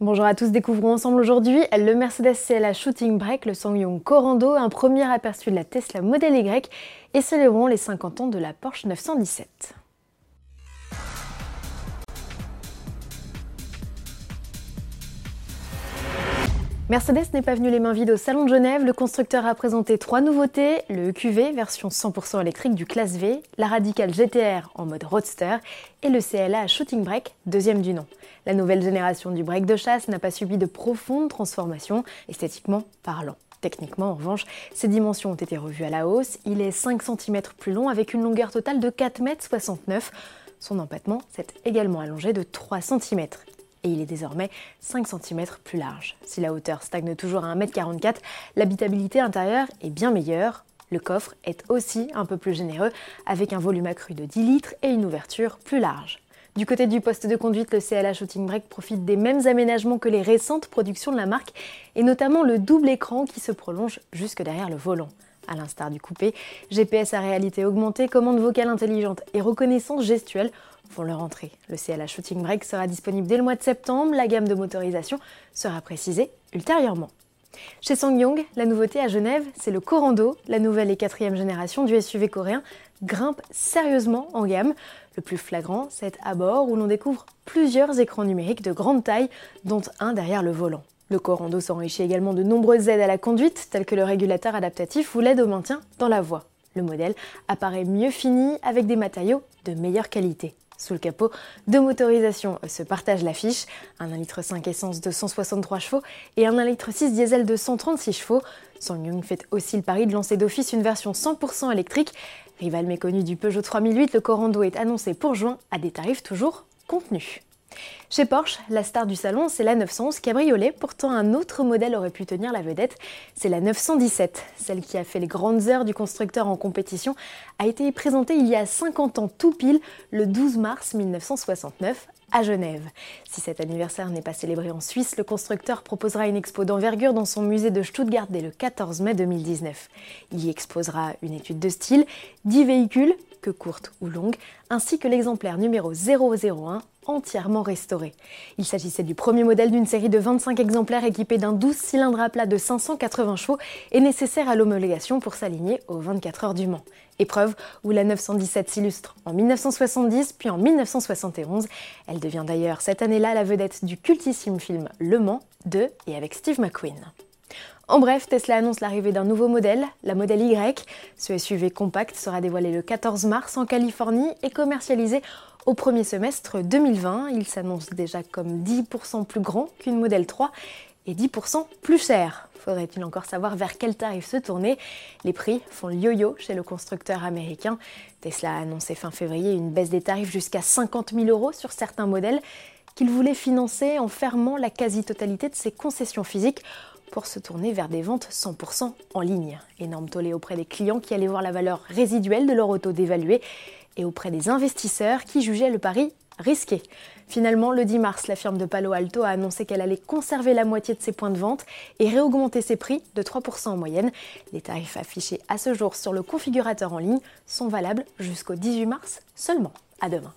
Bonjour à tous, découvrons ensemble aujourd'hui le Mercedes CLA Shooting Brake, le Sangyong Corando, un premier aperçu de la Tesla Model Y et célébrons les 50 ans de la Porsche 917. Mercedes n'est pas venu les mains vides au Salon de Genève. Le constructeur a présenté trois nouveautés le EQV, version 100% électrique du Classe V, la Radical GTR en mode roadster et le CLA Shooting Brake, deuxième du nom. La nouvelle génération du break de chasse n'a pas subi de profondes transformations, esthétiquement parlant. Techniquement, en revanche, ses dimensions ont été revues à la hausse. Il est 5 cm plus long avec une longueur totale de 4,69 m. Son empattement s'est également allongé de 3 cm et il est désormais 5 cm plus large. Si la hauteur stagne toujours à 1m44, l'habitabilité intérieure est bien meilleure. Le coffre est aussi un peu plus généreux avec un volume accru de 10 litres et une ouverture plus large. Du côté du poste de conduite, le CLA Shooting Brake profite des mêmes aménagements que les récentes productions de la marque et notamment le double écran qui se prolonge jusque derrière le volant. À l'instar du coupé, GPS à réalité augmentée, commande vocale intelligente et reconnaissance gestuelle font leur entrée. Le CLA Shooting Brake sera disponible dès le mois de septembre. La gamme de motorisation sera précisée ultérieurement. Chez Sangyong, la nouveauté à Genève, c'est le Corando. La nouvelle et quatrième génération du SUV coréen grimpe sérieusement en gamme. Le plus flagrant, c'est à bord où l'on découvre plusieurs écrans numériques de grande taille, dont un derrière le volant. Le Corando s'enrichit également de nombreuses aides à la conduite, telles que le régulateur adaptatif ou l'aide au maintien dans la voie. Le modèle apparaît mieux fini avec des matériaux de meilleure qualité. Sous le capot, deux motorisations se partagent l'affiche, un 1,5 litre essence de 163 chevaux et un 1,6 litre diesel de 136 chevaux. Sangyong fait aussi le pari de lancer d'office une version 100% électrique. Rival méconnu du Peugeot 3008, le Corando est annoncé pour juin à des tarifs toujours contenus. Chez Porsche, la star du salon, c'est la 911 cabriolet. Pourtant, un autre modèle aurait pu tenir la vedette. C'est la 917. Celle qui a fait les grandes heures du constructeur en compétition a été présentée il y a 50 ans tout pile, le 12 mars 1969, à Genève. Si cet anniversaire n'est pas célébré en Suisse, le constructeur proposera une expo d'envergure dans son musée de Stuttgart dès le 14 mai 2019. Il y exposera une étude de style, 10 véhicules, que courtes ou longues, ainsi que l'exemplaire numéro 001 entièrement restauré. Il s'agissait du premier modèle d'une série de 25 exemplaires équipés d'un 12 cylindres à plat de 580 chevaux et nécessaire à l'homologation pour s'aligner aux 24 heures du Mans. Épreuve où la 917 s'illustre en 1970 puis en 1971. Elle devient d'ailleurs cette année-là la vedette du cultissime film Le Mans de et avec Steve McQueen. En bref, Tesla annonce l'arrivée d'un nouveau modèle, la Model Y. Ce SUV compact sera dévoilé le 14 mars en Californie et commercialisé au premier semestre 2020. Il s'annonce déjà comme 10% plus grand qu'une Model 3 et 10% plus cher. Faudrait-il encore savoir vers quel tarif se tourner? Les prix font yo-yo chez le constructeur américain. Tesla a annoncé fin février une baisse des tarifs jusqu'à 50 000 euros sur certains modèles qu'il voulait financer en fermant la quasi-totalité de ses concessions physiques pour se tourner vers des ventes 100% en ligne. Énorme tollé auprès des clients qui allaient voir la valeur résiduelle de leur auto dévaluée et auprès des investisseurs qui jugeaient le pari risqué. Finalement, le 10 mars, la firme de Palo Alto a annoncé qu'elle allait conserver la moitié de ses points de vente et réaugmenter ses prix de 3% en moyenne. Les tarifs affichés à ce jour sur le configurateur en ligne sont valables jusqu'au 18 mars seulement. À demain.